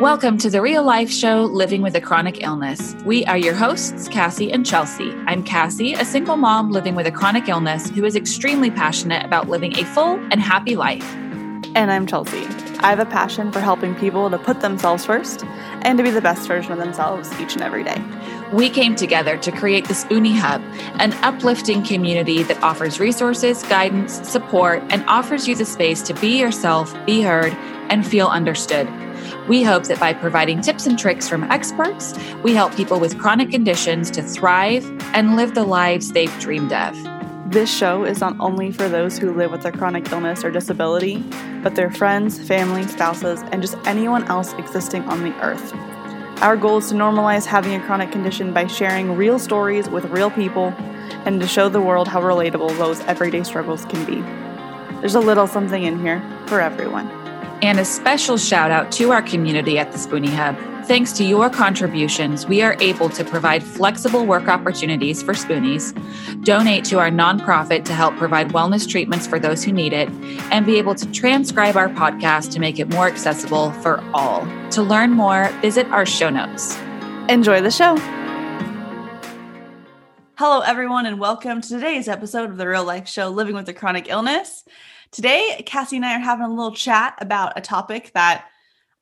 Welcome to the real life show, Living with a Chronic Illness. We are your hosts, Cassie and Chelsea. I'm Cassie, a single mom living with a chronic illness who is extremely passionate about living a full and happy life. And I'm Chelsea. I have a passion for helping people to put themselves first and to be the best version of themselves each and every day. We came together to create the Spoonie Hub, an uplifting community that offers resources, guidance, support, and offers you the space to be yourself, be heard, and feel understood. We hope that by providing tips and tricks from experts, we help people with chronic conditions to thrive and live the lives they've dreamed of. This show is not only for those who live with a chronic illness or disability, but their friends, family, spouses, and just anyone else existing on the earth. Our goal is to normalize having a chronic condition by sharing real stories with real people and to show the world how relatable those everyday struggles can be. There's a little something in here for everyone. And a special shout out to our community at the Spoonie Hub. Thanks to your contributions, we are able to provide flexible work opportunities for Spoonies, donate to our nonprofit to help provide wellness treatments for those who need it, and be able to transcribe our podcast to make it more accessible for all. To learn more, visit our show notes. Enjoy the show. Hello, everyone, and welcome to today's episode of the Real Life Show Living with a Chronic Illness. Today, Cassie and I are having a little chat about a topic that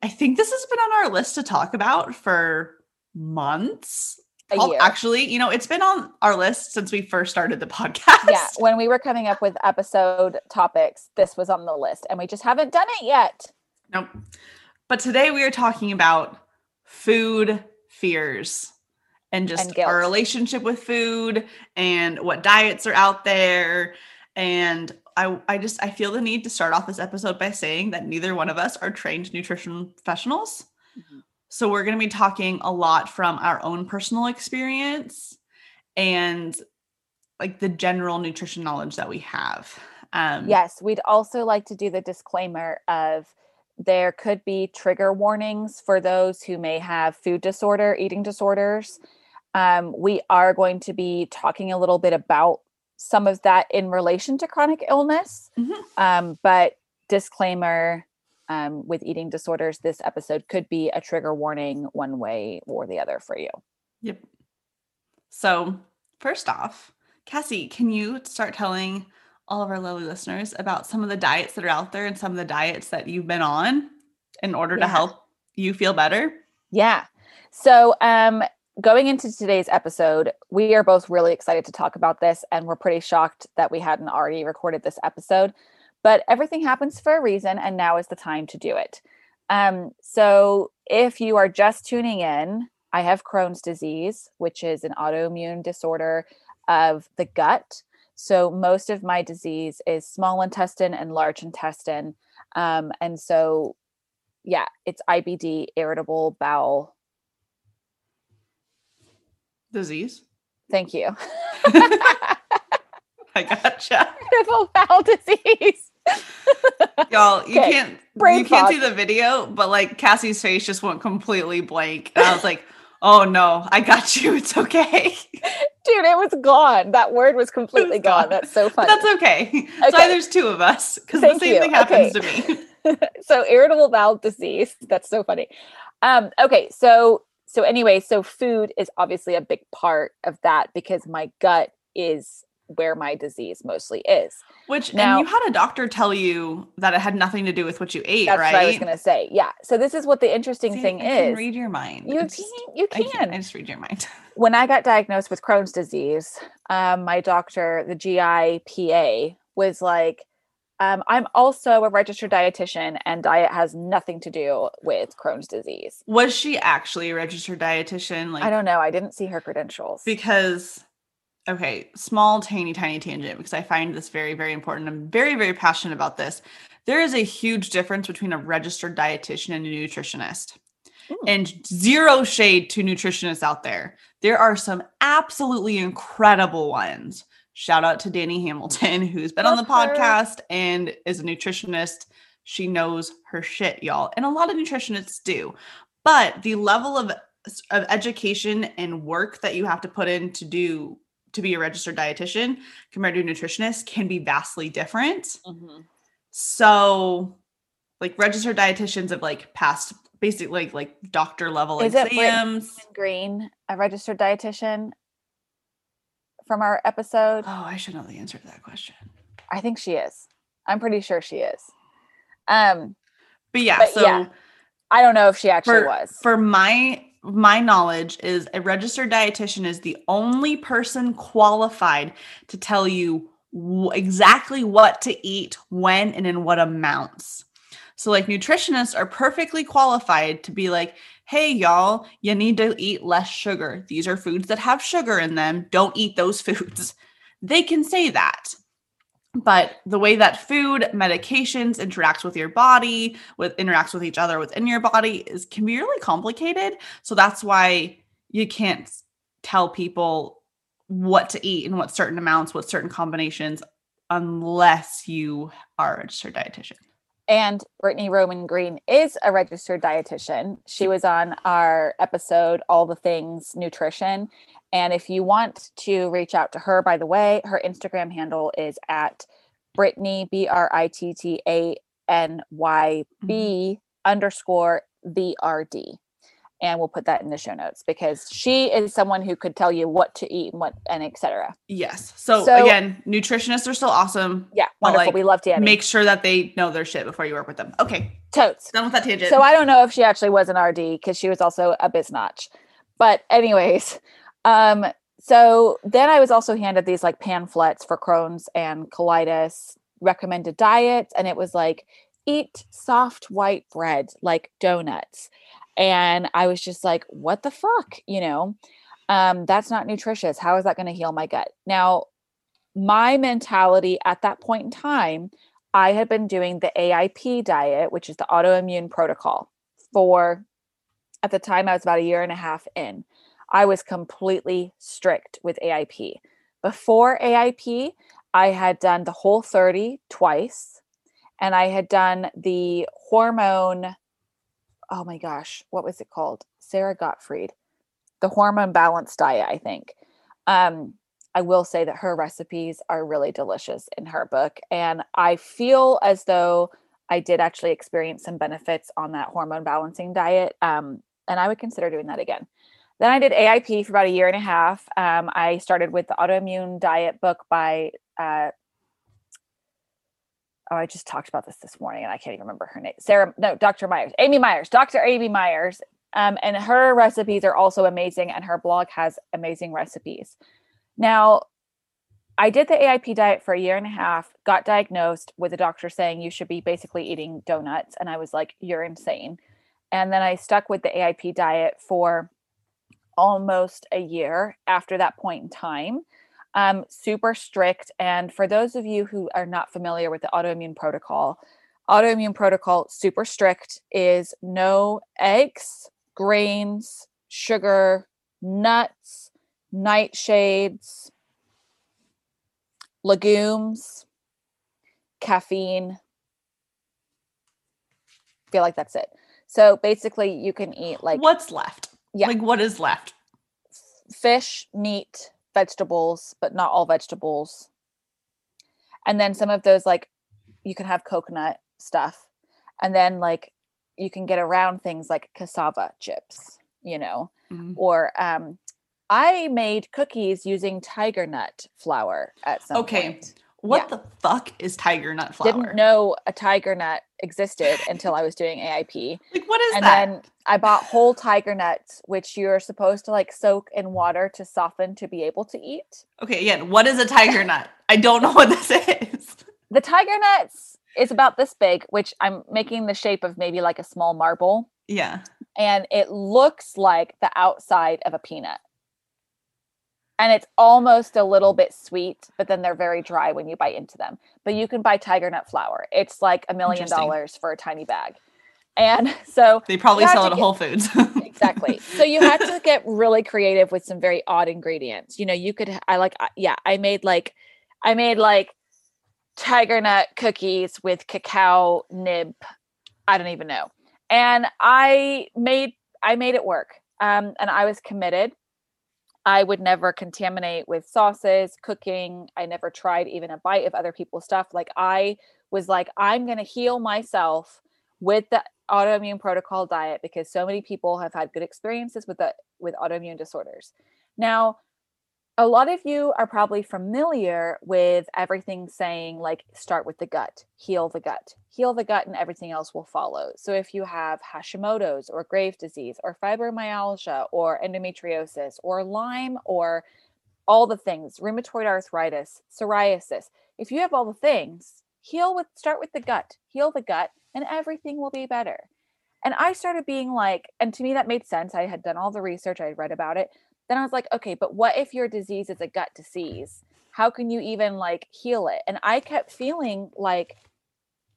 I think this has been on our list to talk about for months. A Oh, year. actually, you know, it's been on our list since we first started the podcast. yeah, when we were coming up with episode topics, this was on the list, and we just haven't done it yet. Nope. But today we are talking about food fears and just And our relationship with food and what diets are out there. And I, I just I feel the need to start off this episode by saying that neither one of us are trained nutrition professionals. Mhm. So we're going to be talking a lot from our own personal experience and like the general nutrition knowledge that we have. Um, Yes, we'd also like to do the disclaimer of there could be trigger warnings for those who may have food disorder, eating disorders. Um, we are going to be talking a little bit about some of that in relation to chronic illness. Mhm. Um, but disclaimer um, with eating disorders, this episode could be a trigger warning one way or the other for you. Yep. So, first off, Cassie, can you start telling all of our lovely listeners about some of the diets that are out there and some of the diets that you've been on in order to help you feel better? Yeah. So, um, going into today's episode, we are both really excited to talk about this, and we're pretty shocked that we hadn't already recorded this episode. But everything happens for a reason, and now is the time to do it. Um, so, if you are just tuning in, I have Crohn's disease, which is an autoimmune disorder of the gut. So, most of my disease is small intestine and large intestine. Um, and so, yeah, it's IBD, irritable bowel. Disease. Thank you. I gotcha. irritable bowel disease. Y'all, you Okay, can't brain you can't see the video, but like Cassie's face just went completely blank. And I was like, oh no, I got you. It's okay. Dude, it was gone. That word was completely gone. gone. That's so funny. that's okay. That's why there's two of us. Because the same you. thing happens Okay. to me. so irritable bowel disease. That's so funny. Um, okay, so so anyway, so food is obviously a big part of that because my gut is where my disease mostly is. Which Now- and you had a doctor tell you that it had nothing to do with what you ate, right? That's right? what I was gonna say. Yeah. So this is what the interesting See, thing I can is. read your mind. You can, just- you I can. can. I just read your mind. when I got diagnosed with Crohn's disease, um, my doctor, the GI PA, was like, um, I'm also a registered dietitian, and diet has nothing to do with Crohn's disease. Was she actually a registered dietitian? Like I don't know. I didn't see her credentials. because okay, small, tiny, tiny tangent because I find this very, very important. I'm very, very passionate about this. There is a huge difference between a registered dietitian and a nutritionist. Hmm. And zero shade to nutritionists out there. There are some absolutely incredible ones. Shout out to Danny Hamilton, who's been on the Love her. podcast and is a nutritionist. She knows her shit, y'all. And a lot of nutritionists do. But the level of, of education and work that you have to put in to do to be a registered dietitian compared to a nutritionist can be vastly different. Mhm. So, like registered dietitians have like passed basically like, like doctor level Is it exams. Brittany Green, a registered dietitian from our episode? Oh, I should know the answer to that question. I think she is. I'm pretty sure she is. Um, But yeah, But so yeah, I don't know if she actually for, was. for my my knowledge is a registered dietitian is the only person qualified to tell you w- exactly what to eat when and in what amounts so like nutritionists are perfectly qualified to be like hey y'all you need to eat less sugar. These are foods that have sugar in them. Don't eat those foods. They can say that. But the way that food medications interacts with your body with interacts with each other within your body is can be really complicated. So that's why you can't tell people what to eat and what certain amounts what certain combinations unless you are a registered dietitian And Brittany Roman Green is a registered dietitian. She was on our episode, All the Things Nutrition. And if you want to reach out to her, by the way, her Instagram handle is at Brittany, B R I T T A N Y B mm-hmm. underscore V R D. And we'll put that in the show notes because she is someone who could tell you what to eat and what and etc. yes so, So- again nutritionists are still awesome Yeah, wonderful. like, we love Tammy. make sure that they know their shit before you work with them okay Totes. done with that tangent So I don't know if she actually was an RD because she was also a biznotch. But anyways, um, so then I was also handed these like pamphlets for Crohn's and colitis recommended diets, and it was like eat soft white bread like donuts. And I was just like, what the fuck? You know, um, that's not nutritious. How is that going to heal my gut? Now, my mentality at that point in time I had been doing the AIP diet, which is the autoimmune protocol, for at the time I was about a year and a half in. I was completely strict with AIP. Before AIP, I had done the Whole30 twice, and I had done the hormone. Oh my gosh, what was it called? Sara Gottfried, the hormone balanced diet, I think. Um, I will say that her recipes are really delicious in her book. And I feel as though I did actually experience some benefits on that hormone balancing diet. Um, and I would consider doing that again. Then I did AIP for about a year and a half. Um, I started with the autoimmune diet book by, uh, oh, I just talked about this this morning and I can't even remember her name. Sarah, no, Dr. Myers, Amy Myers, Dr. Amy Myers. Um, and her recipes are also amazing, and her blog has amazing recipes. Now, I did the AIP diet for a year and a half, got diagnosed with a doctor saying you should be basically eating donuts. And I was like, you're insane. And then I stuck with the AIP diet for almost a year after that point in time. Um, super strict. And for those of you who are not familiar with the autoimmune protocol, autoimmune protocol, super strict, is no eggs, grains, sugar, nuts, nightshades, legumes, caffeine. feel like that's it. So basically, you can eat like what's left Yeah. like what is left fish, meat, vegetables, but not all vegetables. And then some of those, like you can have coconut stuff. And then, like, you can get around things like cassava chips, you know, Mhm. or um, I made cookies using tiger nut flour at some Okay, point. what Yeah. the fuck is tiger nut flour Didn't know a tiger nut existed until I was doing AIP. like what is and that And then I bought whole tiger nuts, which you're supposed to like soak in water to soften to be able to eat. okay again what is a tiger nut i don't know what this is The tiger nuts is about this big, which I'm making the shape of maybe like a small marble, yeah and it looks like the outside of a peanut. And it's almost a little bit sweet, but then they're very dry when you bite into them. But you can buy tiger nut flour. It's like a million dollars for a tiny bag. And so they probably sell it at whole foods exactly. So you had to get really creative with some very odd ingredients. You know, you could I like yeah, I made like I made like tiger nut cookies with cacao nib. I don't even know. And I made I made it work. Um and I was committed. I would never contaminate with sauces, cooking. I never tried even a bite of other people's stuff. Like I was like I'm going to heal myself with the autoimmune protocol diet because so many people have had good experiences with the with autoimmune disorders. Now, a lot of you are probably familiar with everything saying like start with the gut, heal the gut, heal the gut, and everything else will follow. So if you have Hashimoto's or Graves' disease or fibromyalgia or endometriosis or Lyme or all the things, rheumatoid arthritis, psoriasis, if you have all the things, heal with start with the gut, heal the gut, and everything will be better. And I started being like, and to me that made sense. I had done all the research, I had read about it then I was like, okay, but what if your disease is a gut disease? How can you even like heal it? And I kept feeling like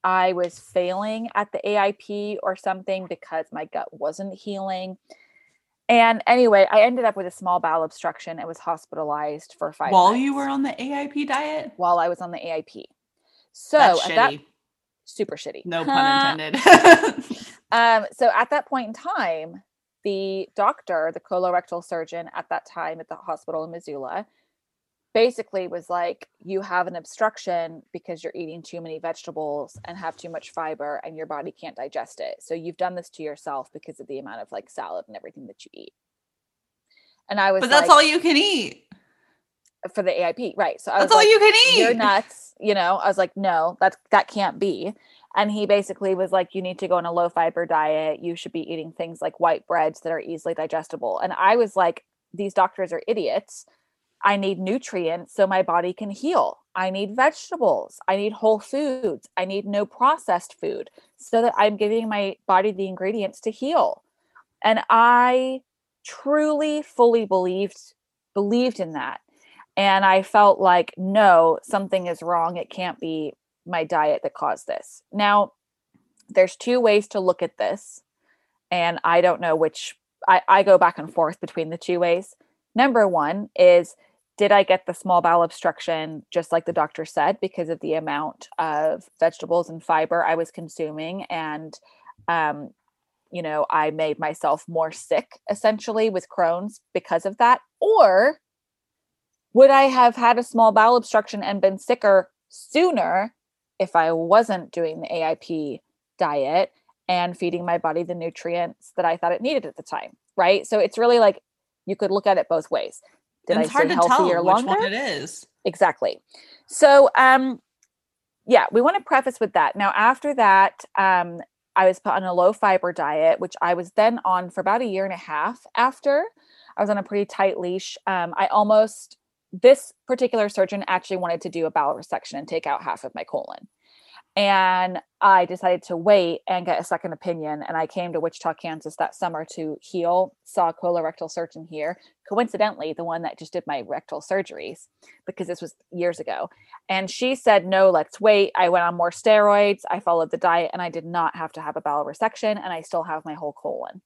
I was failing at the AIP or something because my gut wasn't healing. And anyway, I ended up with a small bowel obstruction and was hospitalized for five. While you were on the AIP diet? While I was on the AIP. So That's that, super shitty. No pun intended. um, so at that point in time, the doctor, the colorectal surgeon at that time at the hospital in Missoula, basically was like, You have an obstruction because you're eating too many vegetables and have too much fiber, and your body can't digest it. So you've done this to yourself because of the amount of like salad and everything that you eat. And I was, but that's like, all you can eat for the AIP, right? So I that's was all like, you can eat. You're nuts, you know. I was like, no, that's that can't be and he basically was like you need to go on a low fiber diet. You should be eating things like white breads that are easily digestible. And i was like these doctors are idiots. I need nutrients so my body can heal. I need vegetables. I need whole foods. I need no processed food so that i'm giving my body the ingredients to heal. And i truly fully believed believed in that. And i felt like no something is wrong. It can't be my diet that caused this. Now, there's two ways to look at this, and I don't know which I, I go back and forth between the two ways. Number one is did I get the small bowel obstruction just like the doctor said because of the amount of vegetables and fiber I was consuming and um, you know, I made myself more sick essentially with Crohn's because of that or would I have had a small bowel obstruction and been sicker sooner if I wasn't doing the AIP diet and feeding my body the nutrients that I thought it needed at the time. Right. So it's really like you could look at it both ways. Did it's I tell which longer? one it is. Exactly. So um yeah, we want to preface with that. Now after that, um I was put on a low fiber diet, which I was then on for about a year and a half after. I was on a pretty tight leash. Um, I almost this particular surgeon actually wanted to do a bowel resection and take out half of my colon. And I decided to wait and get a second opinion. And I came to Wichita, Kansas that summer to heal, saw a colorectal surgeon here, coincidentally, the one that just did my rectal surgeries, because this was years ago. And she said, No, let's wait. I went on more steroids. I followed the diet, and I did not have to have a bowel resection. And I still have my whole colon.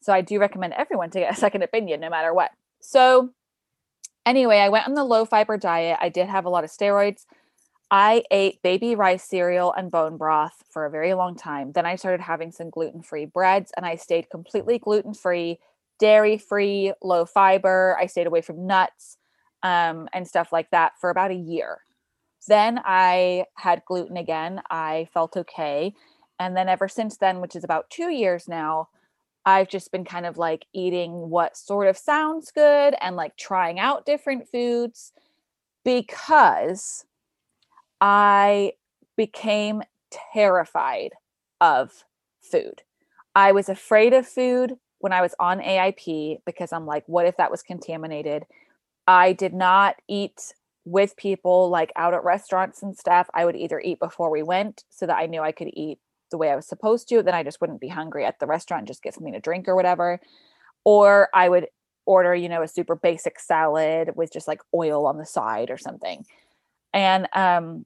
So I do recommend everyone to get a second opinion no matter what. So Anyway, I went on the low fiber diet. I did have a lot of steroids. I ate baby rice cereal and bone broth for a very long time. Then I started having some gluten free breads and I stayed completely gluten free, dairy free, low fiber. I stayed away from nuts um, and stuff like that for about a year. Then I had gluten again. I felt okay. And then ever since then, which is about two years now, I've just been kind of like eating what sort of sounds good and like trying out different foods because I became terrified of food. I was afraid of food when I was on AIP because I'm like, what if that was contaminated? I did not eat with people like out at restaurants and stuff. I would either eat before we went so that I knew I could eat the way I was supposed to, then I just wouldn't be hungry at the restaurant, just get something to drink or whatever. Or I would order, you know, a super basic salad with just like oil on the side or something. And um,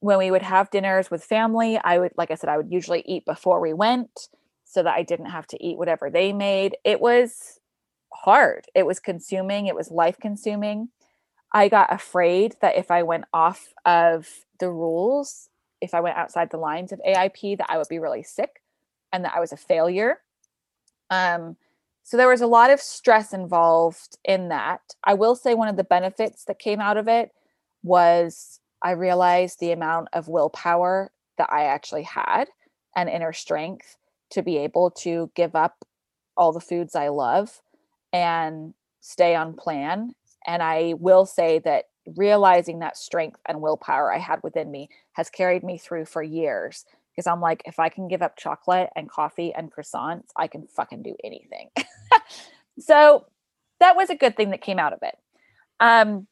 when we would have dinners with family, I would, like I said, I would usually eat before we went so that I didn't have to eat whatever they made. It was hard, it was consuming, it was life consuming. I got afraid that if I went off of the rules, if I went outside the lines of AIP that I would be really sick and that I was a failure. Um, so there was a lot of stress involved in that. I will say one of the benefits that came out of it was I realized the amount of willpower that I actually had and inner strength to be able to give up all the foods I love and stay on plan. And I will say that realizing that strength and willpower I had within me has carried me through for years because I'm like, if I can give up chocolate and coffee and croissants, I can fucking do anything. so that was a good thing that came out of it. Um,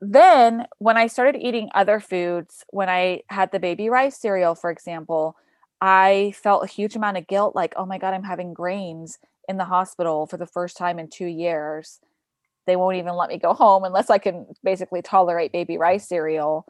then when I started eating other foods, when I had the baby rice cereal, for example, I felt a huge amount of guilt like, oh my God, I'm having grains in the hospital for the first time in two years. They won't even let me go home unless I can basically tolerate baby rice cereal.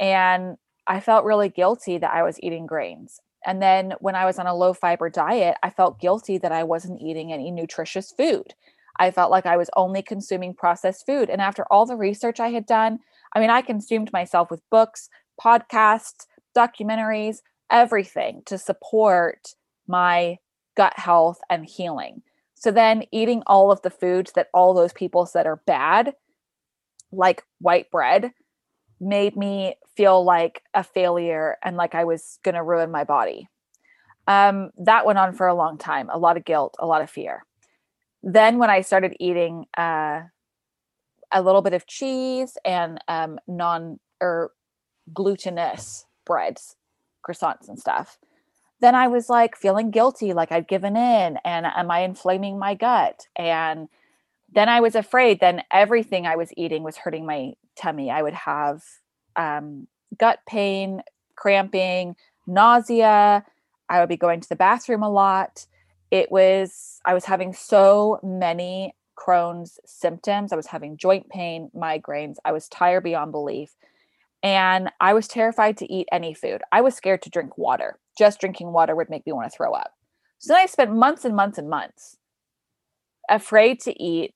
And I felt really guilty that I was eating grains. And then when I was on a low fiber diet, I felt guilty that I wasn't eating any nutritious food. I felt like I was only consuming processed food. And after all the research I had done, I mean, I consumed myself with books, podcasts, documentaries, everything to support my gut health and healing. So then eating all of the foods that all those people said are bad, like white bread, made me feel like a failure and like I was going to ruin my body. Um, that went on for a long time, a lot of guilt, a lot of fear then when I started eating uh, a little bit of cheese and um, non or glutinous breads, croissants and stuff, then I was like feeling guilty, like I'd given in, and am I inflaming my gut? And then I was afraid. Then everything I was eating was hurting my tummy. I would have um, gut pain, cramping, nausea. I would be going to the bathroom a lot it was i was having so many crohn's symptoms i was having joint pain migraines i was tired beyond belief and i was terrified to eat any food i was scared to drink water just drinking water would make me want to throw up so then i spent months and months and months afraid to eat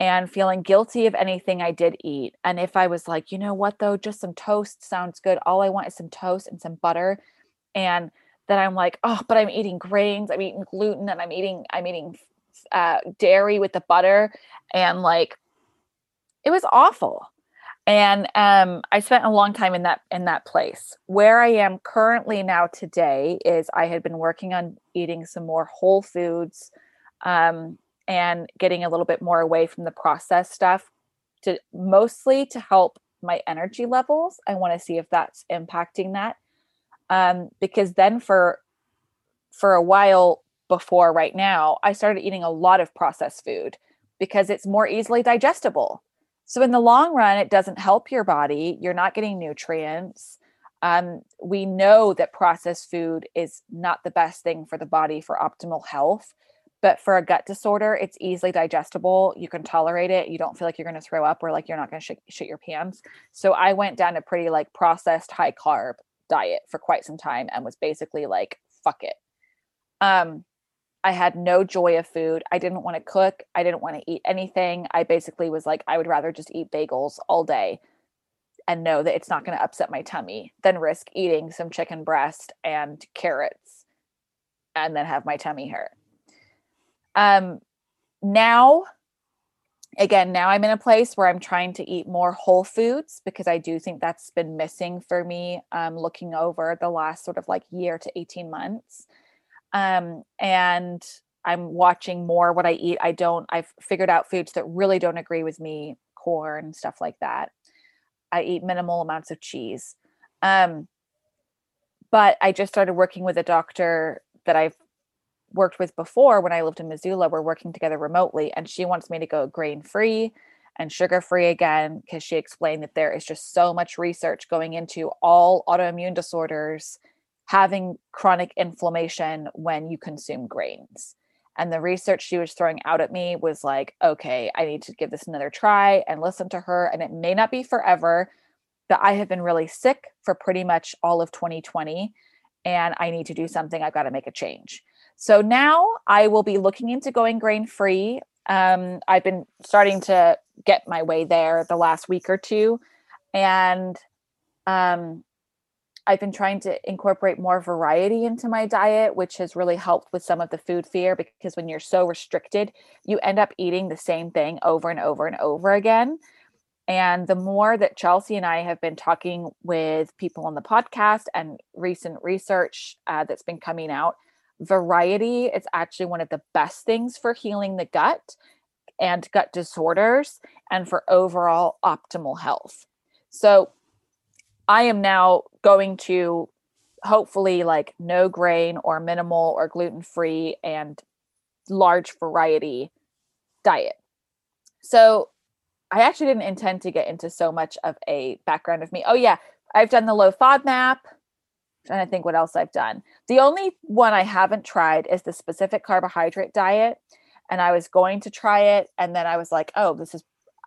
and feeling guilty of anything I did eat. And if I was like, you know what, though, just some toast sounds good. All I want is some toast and some butter. And then I'm like, oh, but I'm eating grains, I'm eating gluten, and I'm eating I'm eating uh, dairy with the butter, and like it was awful. And um, I spent a long time in that in that place. Where I am currently now today is I had been working on eating some more whole foods um, and getting a little bit more away from the processed stuff to mostly to help my energy levels. I want to see if that's impacting that um, because then for for a while before right now i started eating a lot of processed food because it's more easily digestible so in the long run it doesn't help your body you're not getting nutrients um, we know that processed food is not the best thing for the body for optimal health but for a gut disorder it's easily digestible you can tolerate it you don't feel like you're going to throw up or like you're not going to shit, shit your pants. So i went down a pretty like processed high carb diet for quite some time and was basically like fuck it. Um i had no joy of food. I didn't want to cook. I didn't want to eat anything. I basically was like i would rather just eat bagels all day and know that it's not going to upset my tummy than risk eating some chicken breast and carrots and then have my tummy hurt. Um now again, now I'm in a place where I'm trying to eat more whole foods because I do think that's been missing for me um, looking over the last sort of like year to 18 months. Um, and I'm watching more what I eat. I don't, I've figured out foods that really don't agree with me, corn, stuff like that. I eat minimal amounts of cheese. Um, but I just started working with a doctor that I've worked with before when I lived in Missoula. We're working together remotely, and she wants me to go grain free and sugar free again because she explained that there is just so much research going into all autoimmune disorders having chronic inflammation when you consume grains. And the research she was throwing out at me was like, okay, I need to give this another try and listen to her. And it may not be forever, but I have been really sick for pretty much all of 2020 and I need to do something. I've got to make a change. So now I will be looking into going grain free. Um, I've been starting to get my way there the last week or two. And um, I've been trying to incorporate more variety into my diet, which has really helped with some of the food fear because when you're so restricted, you end up eating the same thing over and over and over again. And the more that Chelsea and I have been talking with people on the podcast and recent research uh, that's been coming out, variety is actually one of the best things for healing the gut and gut disorders and for overall optimal health. So I am now going to hopefully like no grain or minimal or gluten free and large variety diet. So I actually didn't intend to get into so much of a background of me. Oh yeah, I've done the low FODMAP. And to think what else I've done. The only one I haven't tried is the specific carbohydrate diet. And I was going to try it. And then I was like, oh, this is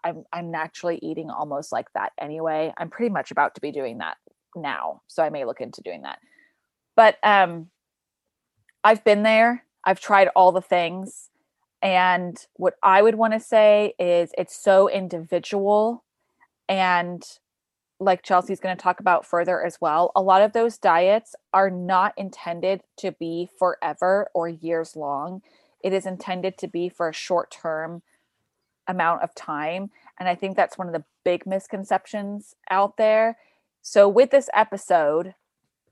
I'm I'm naturally eating almost like that anyway. I'm pretty much about to be doing that now. So I may look into doing that. But um I've been there. I've tried all the things. And what I would want to say is it's so individual. And like Chelsea's going to talk about further as well, a lot of those diets are not intended to be forever or years long. It is intended to be for a short term amount of time. And I think that's one of the big misconceptions out there. So, with this episode,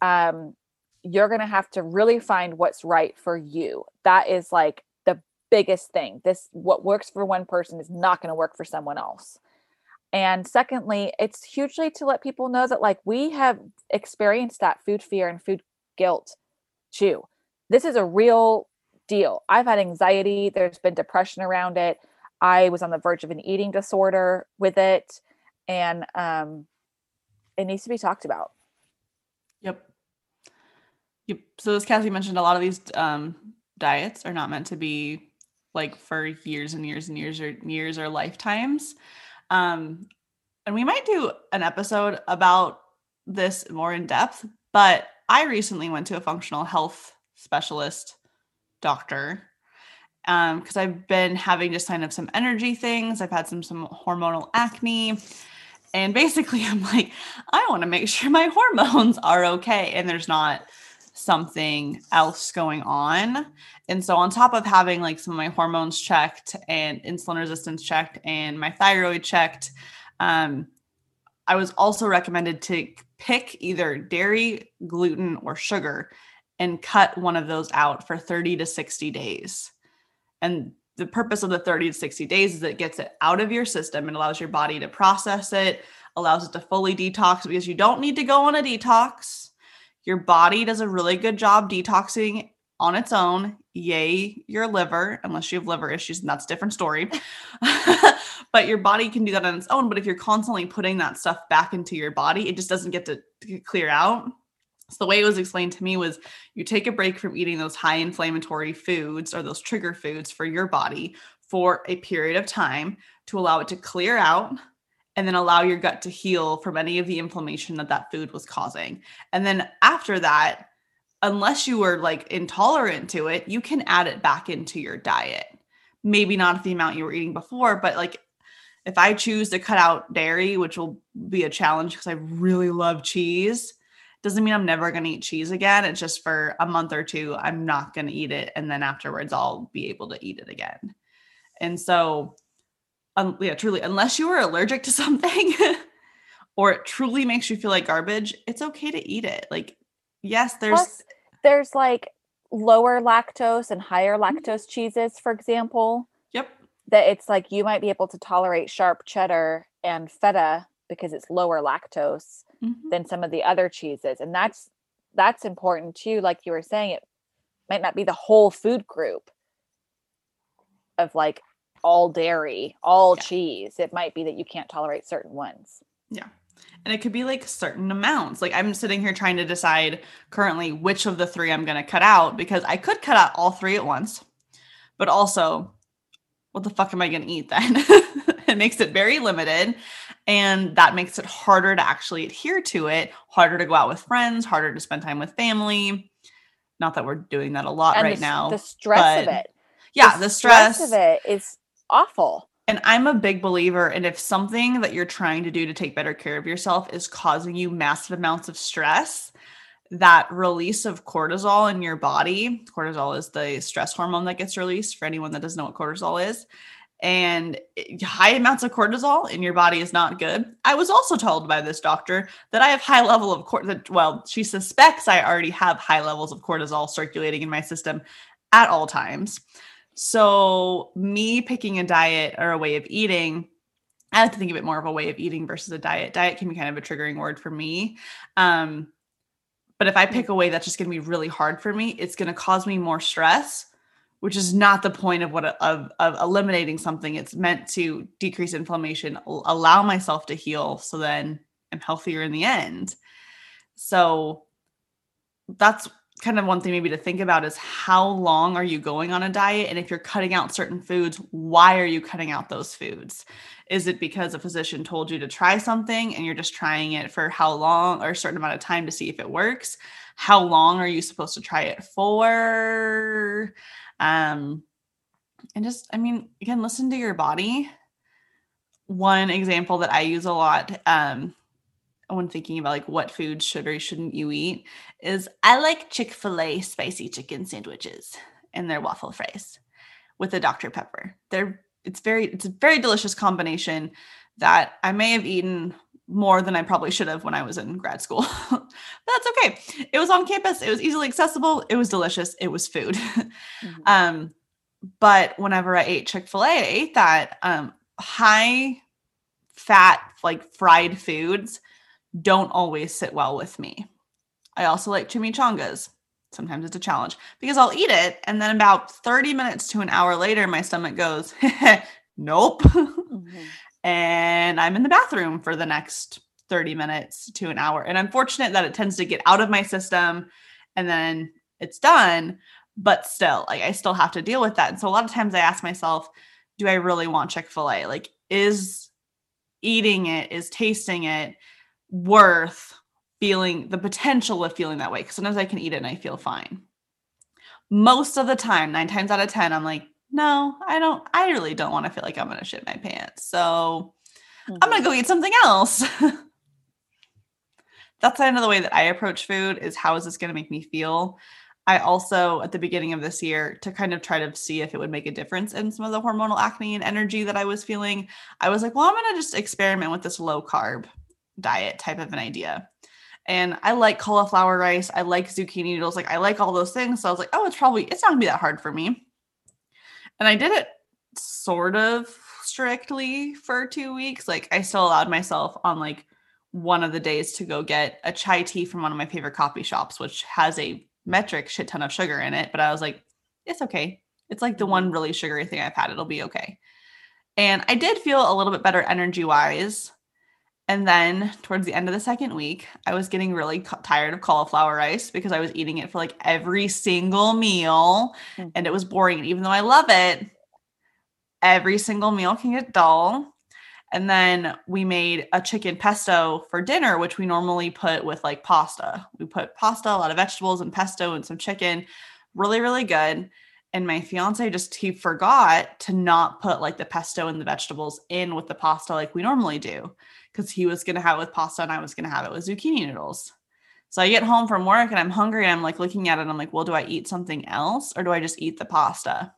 um, you're going to have to really find what's right for you. That is like the biggest thing. This what works for one person is not going to work for someone else. And secondly, it's hugely to let people know that like we have experienced that food fear and food guilt too. This is a real deal. I've had anxiety, there's been depression around it. I was on the verge of an eating disorder with it and um it needs to be talked about. Yep. Yep. So as Cassie mentioned, a lot of these um, diets are not meant to be like for years and years and years or years or lifetimes. Um, and we might do an episode about this more in depth, but I recently went to a functional health specialist doctor because um, I've been having just kind of some energy things. I've had some some hormonal acne. And basically, I'm like, I want to make sure my hormones are okay. And there's not something else going on. And so, on top of having like some of my hormones checked and insulin resistance checked and my thyroid checked, um, I was also recommended to pick either dairy, gluten, or sugar and cut one of those out for 30 to 60 days. And the purpose of the 30 to 60 days is it gets it out of your system and allows your body to process it, allows it to fully detox because you don't need to go on a detox your body does a really good job detoxing on its own. Yay, your liver, unless you have liver issues, and that's a different story. but your body can do that on its own. But if you're constantly putting that stuff back into your body, it just doesn't get to clear out. So the way it was explained to me was you take a break from eating those high inflammatory foods or those trigger foods for your body for a period of time to allow it to clear out and then allow your gut to heal from any of the inflammation that that food was causing. And then after that, unless you were like intolerant to it, you can add it back into your diet. Maybe not the amount you were eating before, but like if I choose to cut out dairy, which will be a challenge because I really love cheese, doesn't mean I'm never going to eat cheese again. It's just for a month or two, I'm not going to eat it. And then afterwards, I'll be able to eat it again. And so um, yeah, truly, unless you are allergic to something or it truly makes you feel like garbage, it's okay to eat it. Like, yes, there's Plus, there's like lower lactose and higher mm-hmm. lactose cheeses, for example. Yep. That it's like you might be able to tolerate sharp cheddar and feta because it's lower lactose mm-hmm. than some of the other cheeses. And that's that's important too. Like you were saying, it might not be the whole food group of like all dairy, all yeah. cheese. It might be that you can't tolerate certain ones. Yeah. And it could be like certain amounts. Like I'm sitting here trying to decide currently which of the three I'm going to cut out because I could cut out all three at once. But also, what the fuck am I going to eat then? it makes it very limited. And that makes it harder to actually adhere to it, harder to go out with friends, harder to spend time with family. Not that we're doing that a lot and right the, now. The stress of it. Yeah, the, the stress, stress of it is awful. And I'm a big believer in if something that you're trying to do to take better care of yourself is causing you massive amounts of stress, that release of cortisol in your body, cortisol is the stress hormone that gets released for anyone that doesn't know what cortisol is. And high amounts of cortisol in your body is not good. I was also told by this doctor that I have high level of cortisol. Well, she suspects I already have high levels of cortisol circulating in my system at all times. So, me picking a diet or a way of eating, I like to think of it more of a way of eating versus a diet. Diet can be kind of a triggering word for me. Um, but if I pick a way that's just going to be really hard for me, it's going to cause me more stress, which is not the point of what of of eliminating something. It's meant to decrease inflammation, allow myself to heal, so then I'm healthier in the end. So that's kind of one thing maybe to think about is how long are you going on a diet and if you're cutting out certain foods why are you cutting out those foods is it because a physician told you to try something and you're just trying it for how long or a certain amount of time to see if it works how long are you supposed to try it for um and just i mean again listen to your body one example that i use a lot um when thinking about like what food should or shouldn't you eat is I like Chick-fil-A spicy chicken sandwiches and their waffle fries with a Dr. Pepper. They're it's very it's a very delicious combination that I may have eaten more than I probably should have when I was in grad school. That's okay. It was on campus, it was easily accessible, it was delicious, it was food. Mm-hmm. um but whenever I ate Chick-fil-A, I ate that um high fat like fried foods don't always sit well with me. I also like chimichangas. Sometimes it's a challenge because I'll eat it and then about 30 minutes to an hour later, my stomach goes, nope. Mm-hmm. And I'm in the bathroom for the next 30 minutes to an hour. And I'm fortunate that it tends to get out of my system and then it's done. But still, like I still have to deal with that. And so a lot of times I ask myself, do I really want Chick fil A? Like, is eating it, is tasting it, worth feeling the potential of feeling that way because sometimes I can eat it and I feel fine. Most of the time, nine times out of 10, I'm like, no, I don't, I really don't want to feel like I'm going to shit my pants. So mm-hmm. I'm going to go eat something else. That's the way that I approach food is how is this going to make me feel? I also, at the beginning of this year, to kind of try to see if it would make a difference in some of the hormonal acne and energy that I was feeling, I was like, well, I'm going to just experiment with this low carb diet type of an idea. And I like cauliflower rice. I like zucchini noodles. Like I like all those things. So I was like, oh, it's probably it's not gonna be that hard for me. And I did it sort of strictly for two weeks. Like I still allowed myself on like one of the days to go get a chai tea from one of my favorite coffee shops, which has a metric shit ton of sugar in it. But I was like, it's okay. It's like the mm-hmm. one really sugary thing I've had. It'll be okay. And I did feel a little bit better energy wise and then towards the end of the second week, I was getting really ca- tired of cauliflower rice because I was eating it for like every single meal mm-hmm. and it was boring. And even though I love it, every single meal can get dull. And then we made a chicken pesto for dinner, which we normally put with like pasta. We put pasta, a lot of vegetables, and pesto and some chicken. Really, really good. And my fiance just, he forgot to not put like the pesto and the vegetables in with the pasta like we normally do because he was going to have it with pasta and I was going to have it with zucchini noodles. So I get home from work and I'm hungry and I'm like looking at it and I'm like, well, do I eat something else or do I just eat the pasta?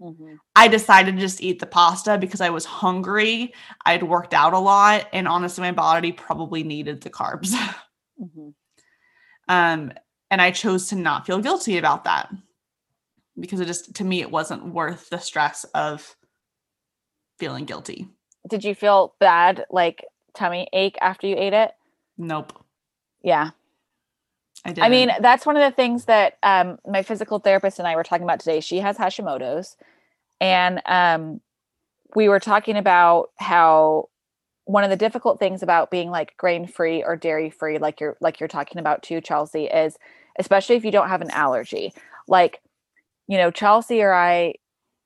Mm-hmm. I decided to just eat the pasta because I was hungry. I'd worked out a lot and honestly, my body probably needed the carbs. mm-hmm. Um, and I chose to not feel guilty about that because it just, to me, it wasn't worth the stress of feeling guilty. Did you feel bad like tummy ache after you ate it? Nope. Yeah. I, did. I mean, that's one of the things that um, my physical therapist and I were talking about today. She has Hashimoto's, and um, we were talking about how one of the difficult things about being like grain free or dairy free, like you're like you're talking about too, Chelsea, is especially if you don't have an allergy. Like, you know, Chelsea or I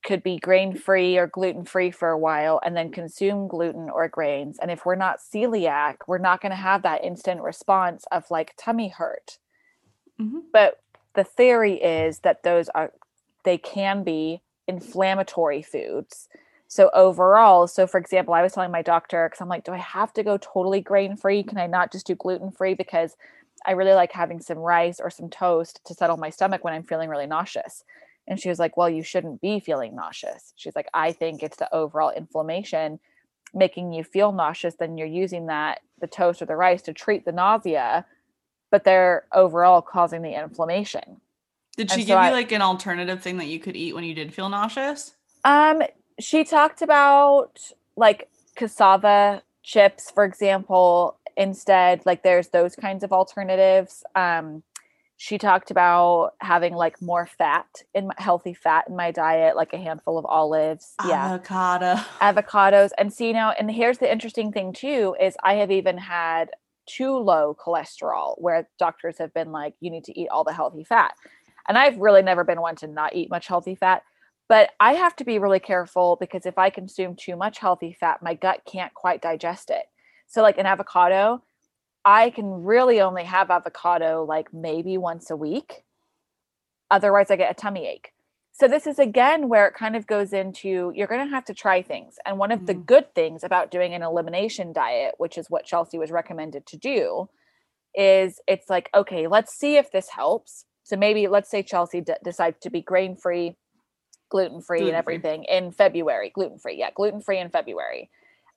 could be grain free or gluten free for a while and then consume gluten or grains. And if we're not celiac, we're not going to have that instant response of like tummy hurt. Mm-hmm. But the theory is that those are, they can be inflammatory foods. So overall, so for example, I was telling my doctor, because I'm like, do I have to go totally grain free? Can I not just do gluten free? Because I really like having some rice or some toast to settle my stomach when I'm feeling really nauseous. And she was like, Well, you shouldn't be feeling nauseous. She's like, I think it's the overall inflammation making you feel nauseous. Then you're using that, the toast or the rice, to treat the nausea, but they're overall causing the inflammation. Did she And so give you I- like an alternative thing that you could eat when you did feel nauseous? Um, she talked about like cassava chips, for example, instead. Like there's those kinds of alternatives. Um, she talked about having like more fat in my, healthy fat in my diet, like a handful of olives. Yeah. Avocado. avocados and see now and here's the interesting thing too is i have even had too low cholesterol where doctors have been like you need to eat all the healthy fat and i've really never been one to not eat much healthy fat but i have to be really careful because if i consume too much healthy fat my gut can't quite digest it so like an avocado i can really only have avocado like maybe once a week otherwise i get a tummy ache so this is again where it kind of goes into you're going to have to try things. And one of the Mhm. good things about doing an elimination diet, which is what Chelsea was recommended to do, is it's like, okay, let's see if this helps. So maybe let's say Chelsea d- decides to be grain free, gluten free, and everything in February. Gluten free, yeah, gluten free in February.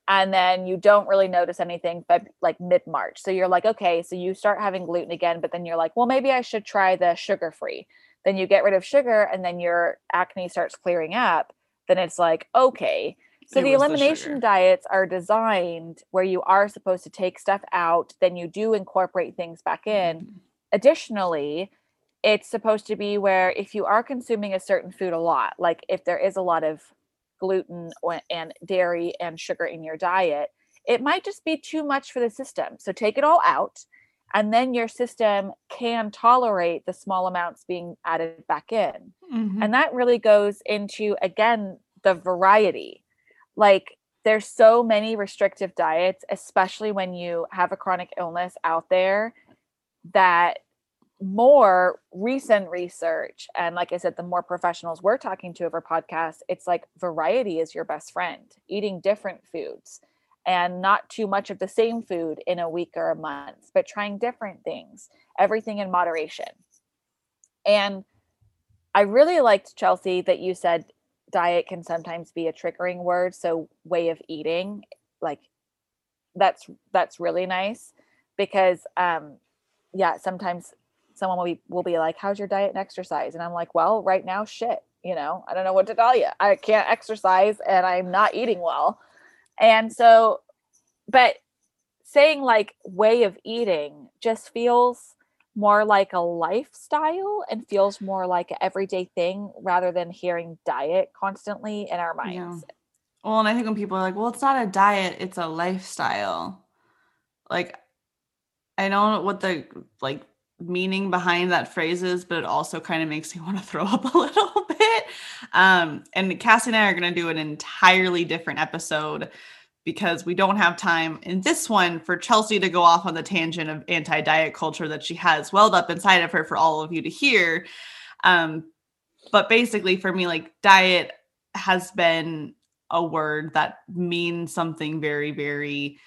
And then you don't really notice anything but like mid March. So you're like, okay, so you start having gluten again, but then you're like, well, maybe I should try the sugar free then you get rid of sugar and then your acne starts clearing up then it's like okay so It the was the elimination diets are designed where you are supposed to take stuff out then you do incorporate things back in Mm-hmm. additionally it's supposed to be where if you are consuming a certain food a lot like if there is a lot of gluten and dairy and sugar in your diet it might just be too much for the system. So take it all out and then your system can tolerate the small amounts being added back in. Mhm. and that really goes into again the variety. Like there's so many restrictive diets especially when you have a chronic illness out there that more recent research and like i said the more professionals we're talking to over podcasts it's like variety is your best friend eating different foods and not too much of the same food in a week or a month but trying different things everything in moderation and I really liked Chelsea that you said diet can sometimes be a triggering word. So way of eating, like that's that's really nice because um yeah, sometimes someone will be will be like, How's your diet and exercise? And I'm like, Well, right now, shit, you know, I don't know what to tell you. I can't exercise and I'm not eating well. And so, but saying like way of eating just feels more like a lifestyle and feels more like an everyday thing rather than hearing diet constantly in our Yeah. minds. Well, and I think when people are like, well, it's not a diet, it's a lifestyle. Like, I don't know what the like meaning behind that phrase is, but it also kind of makes me want to throw up a little bit. Um, and Cassie and I are going to do an entirely different episode because we don't have time in this one for Chelsea to go off on the tangent of anti diet culture that she has welled up inside of her for all of you to hear. Um, but basically, for me, like diet has been a word that means something very, very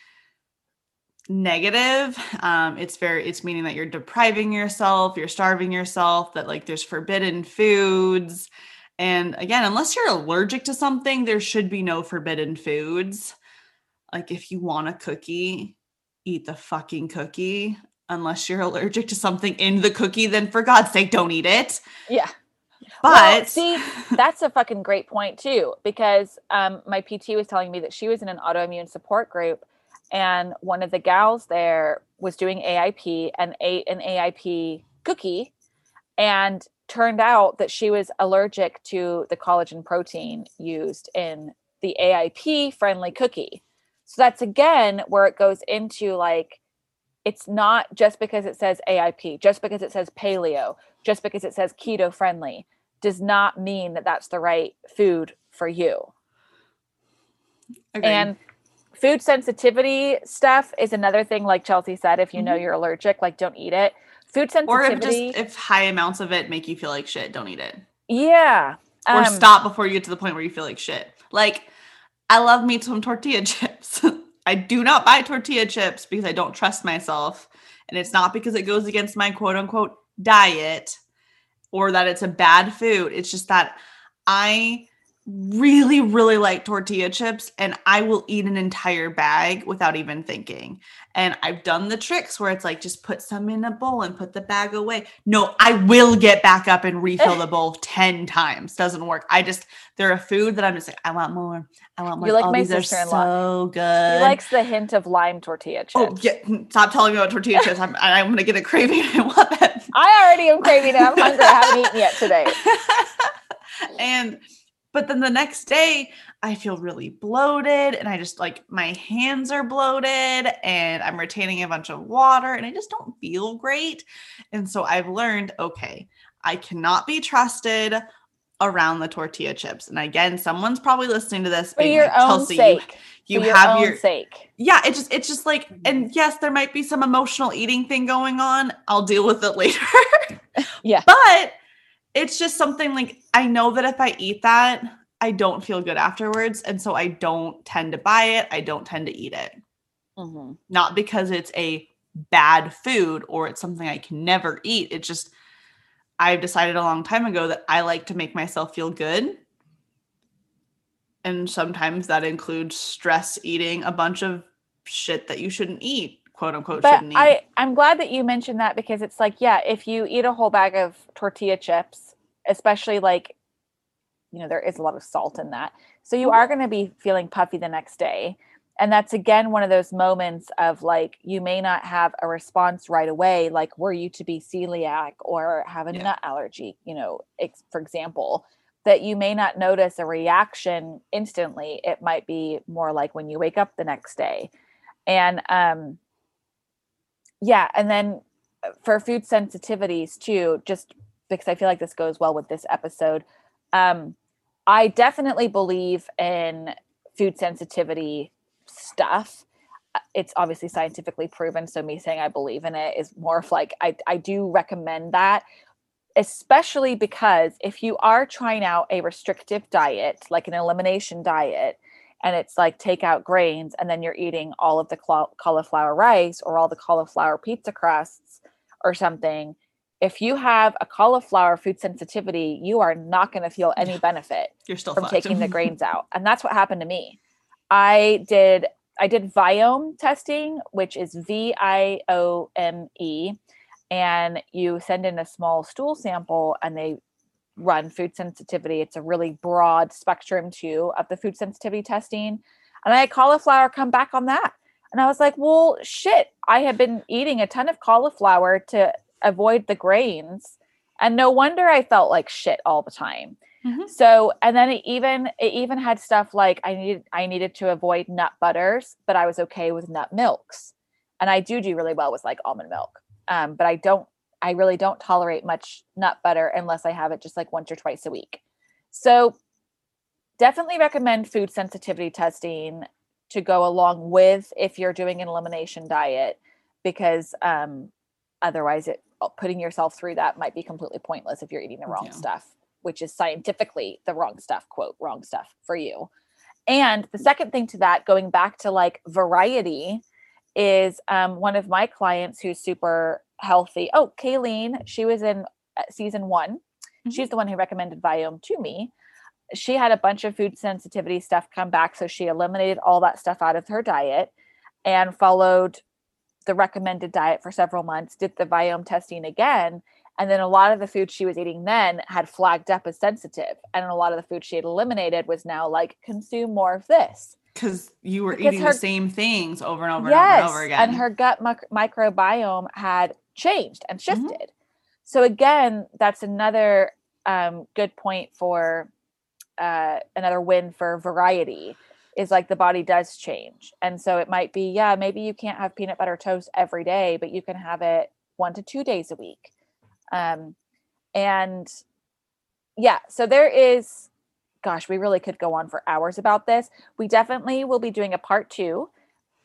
negative. Um, it's very, it's meaning that you're depriving yourself, you're starving yourself, that like there's forbidden foods. And again, unless you're allergic to something, there should be no forbidden foods. Like if you want a cookie, eat the fucking cookie. Unless you're allergic to something in the cookie, then for God's sake, don't eat it. Yeah. But Well, see, that's a fucking great point too, because um, my PT was telling me that she was in an autoimmune support group, and one of the gals there was doing AIP and ate an AIP cookie, and turned out that she was allergic to the collagen protein used in the AIP friendly cookie. So that's again where it goes into like, it's not just because it says AIP, just because it says paleo, just because it says keto friendly does not mean that that's the right food for you. Agreed. And food sensitivity stuff is another thing like Chelsea said if you know Mhm. you're allergic like don't eat it. Food sensitivity or if just if high amounts of it make you feel like shit, don't eat it. yeah. Or um, stop before you get to the point where you feel like shit. Like I love me some tortilla chips. I do not buy tortilla chips because I don't trust myself. And it's not because it goes against my quote unquote diet or that it's a bad food. It's just that I really, really like tortilla chips and I will eat an entire bag without even thinking. And I've done the tricks where it's like just put some in a bowl and put the bag away. No, I will get back up and refill the bowl 10 times. Doesn't work. I just, they're a food that I'm just like, I want more. I want more. You like oh, my sister-in-law. so good. He likes the hint of lime tortilla oh, chips. Oh, yeah. Hmm, stop telling me about tortilla chips. I'm, I'm going to get a craving. I want that. I already am craving it. I'm hungry. I haven't eaten yet today. and but then the next day I feel really bloated and I just like my hands are bloated and I'm retaining a bunch of water and I just don't feel great. And so I've learned okay, I cannot be trusted around the tortilla chips. And again, someone's probably listening to this For being your like, own Chelsea, you- sake. you, For have own your sake. yeah, it just it's just like and mm-hmm. yes, there might be some emotional eating thing going on. I'll deal with it later. Yeah. But it's just something like I know that if I eat that, I don't feel good afterwards. And so I don't tend to buy it. I don't tend to eat it. hmm Not because it's a bad food or it's something I can never eat. It's just I've decided a long time ago that I like to make myself feel good. And sometimes that includes stress eating a bunch of shit that you shouldn't eat, quote unquote, But shouldn't eat. I, I'm glad that you mentioned that because it's like, yeah, if you eat a whole bag of tortilla chips, especially like, you know, there is a lot of salt in that. So you are going to be feeling puffy the next day. And that's again one of those moments of like, you may not have a response right away, like, were you to be celiac or have a Yeah. nut allergy, you know, ex- for example, that you may not notice a reaction instantly. It might be more like when you wake up the next day. And, um, yeah and then uh, for food sensitivities too just because i feel like this goes well with this episode um i definitely believe in food sensitivity stuff. Uh, it's obviously scientifically proven so me saying i believe in it is more of like i, I do recommend that especially because if you are trying out a restrictive diet like an elimination diet and it's like take out grains and then you're eating all of the cauliflower rice or all the cauliflower pizza crusts or something. If you have a cauliflower food sensitivity you are not going to feel any benefit You're still from fucked. taking the grains out and that's what happened to me. I did i did viome testing which is v-i-o-m-e and you send in a small stool sample and they run food sensitivity. It's a really broad spectrum too of the food sensitivity testing. And I had cauliflower come back on that. And I was like, well, shit, I had been eating a ton of cauliflower to avoid the grains. And no wonder I felt like shit all the time. Mhm. So, and then it even it even had stuff like I needed I needed to avoid nut butters, but I was okay with nut milks. And I do do really well with like almond milk. Um, but I don't I really don't tolerate much nut butter unless I have it just like once or twice a week. So definitely recommend food sensitivity testing to go along with if you're doing an elimination diet because um, otherwise it uh, putting yourself through that might be completely pointless if you're eating the wrong Yeah. stuff which is scientifically the wrong stuff quote wrong stuff for you and the second thing to that going back to like variety is um, one of my clients who's super healthy. Oh, Kayleen, she was in uh, season one. She's the one who recommended Viome to me. She had a bunch of food sensitivity stuff come back. So she eliminated all that stuff out of her diet and followed the recommended diet for several months, did the Viome testing again. And then a lot of the food she was eating then had flagged up as sensitive. And a lot of the food she had eliminated was now like, consume more of this. because you were Because eating her- the same things over and over yes, and over and over again. and her gut mic- microbiome had changed and Mhm. shifted. So again, that's another um, good point for uh, another win for variety. Is like the body does change, and so it might be yeah, maybe you can't have peanut butter toast every day, but you can have it one to two days a week. Um, and yeah, so there is gosh, we really could go on for hours about this. We definitely will be doing a part two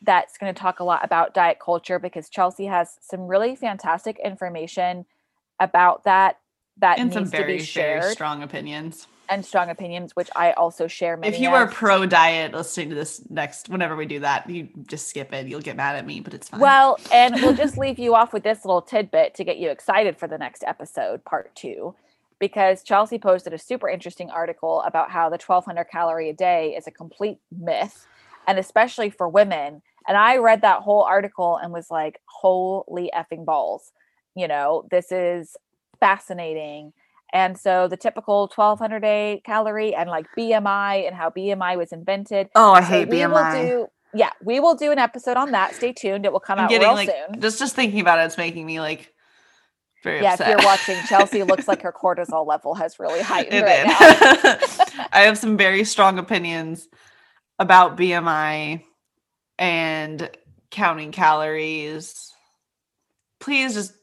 that's going to talk a lot about diet culture because Chelsea has some really fantastic information about that that and needs some to very, be very shared strong opinions. and strong opinions, which I also share many. If you are pro diet listening to this next, whenever we do that, you just skip it. You'll get mad at me, but it's fine. well, and we'll just leave you off with this little tidbit to get you excited for the next episode, part two. because Chelsea posted a super interesting article about how the 1200 calorie a day is a complete myth, and especially for women. And I read that whole article and was like, holy effing balls. You know, this is fascinating. And so the typical 1200 day calorie and like BMI and how BMI was invented. Oh, I So hate will BMI. do- yeah, we will do an episode on that. Stay tuned. It will come I'm out getting real like soon. just just thinking about it, it's making me like very Yeah, upset. if you're watching, Chelsea looks like her cortisol level has really heightened It right now. I have some very strong opinions about BMI and counting calories. Please just,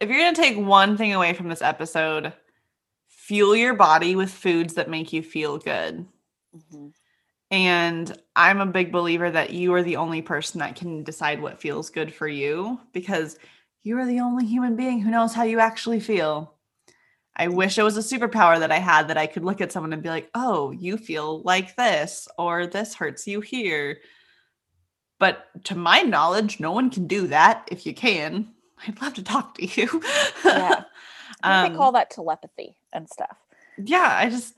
if you're going to take one thing away from this episode, fuel your body with foods that make you feel good. Mm-hmm. And I'm a big believer that you are the only person that can decide what feels good for you because you are the only human being who knows how you actually feel. I mm-hmm. wish it was a superpower that I had that I could look at someone and be like, oh, you feel like this, or this hurts you here. But to my knowledge, no one can do that. If you can, I'd love to talk to you. Yeah. Um, they call that telepathy and stuff. yeah, I just,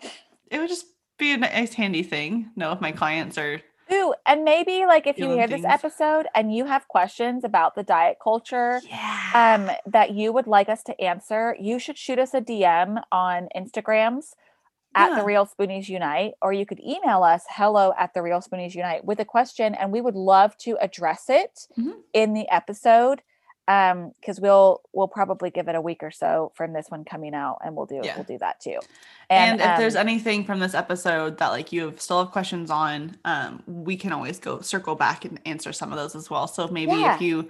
it would just be a nice, handy thing. Know if my clients are Ooh, and maybe like if you hear this episode and you have questions about the diet culture yeah. um that you would like us to answer, you should shoot us a DM on Instagrams at Yeah. the real spoonies unite or you could email us hello at the real spoonies unite with a question and we would love to address it Mhm. in the episode um because we'll we'll probably give it a week or so from this one coming out and we'll do Yeah. we'll do that too And, if there's um, anything from this episode that like you have still have questions on, um, we can always go circle back and answer some of those as well. So maybe Yeah. if you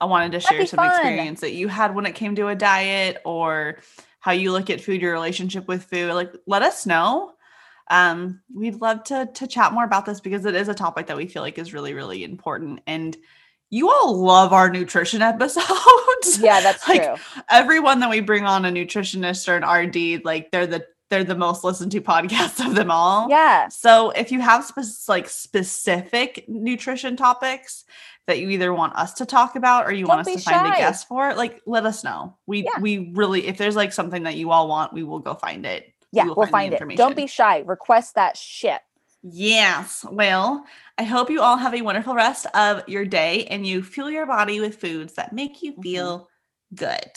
uh, wanted to That'd share some fun. experience that you had when it came to a diet or how you look at food, your relationship with food, like let us know. Um, we'd love to to chat more about this because it is a topic that we feel like is really, really important. And you all love our nutrition episodes. yeah that's like, true everyone that we bring on a nutritionist or an RD, like they're the they're the most listened to podcasts of them all. yeah So if you have spec- like specific nutrition topics that you either want us to talk about or you want Don't us be to find a guest for, like let us know. We Yeah. we really if there's like something that you all want, we will go find it. We yeah will we'll the find it don't be shy request that shit Yes. Well, I hope you all have a wonderful rest of your day and you fuel your body with foods that make you Mhm. feel good.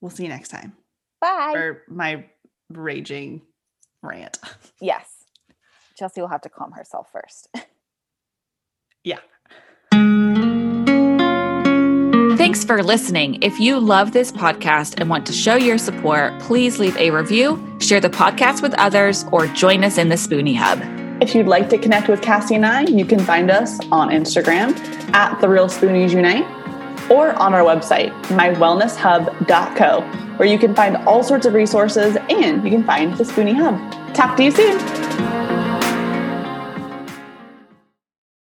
We'll see you next time. bye For my raging rant. Yes. Chelsea will have to calm herself first. Yeah. Thanks for listening. If you love this podcast and want to show your support, please leave a review, share the podcast with others, or join us in the Spoonie Hub. If you'd like to connect with Cassie and I, you can find us on Instagram at The Real Spoonies Unite or on our website, mywellnesshub.co, where you can find all sorts of resources and you can find the Spoonie Hub. Talk to you soon.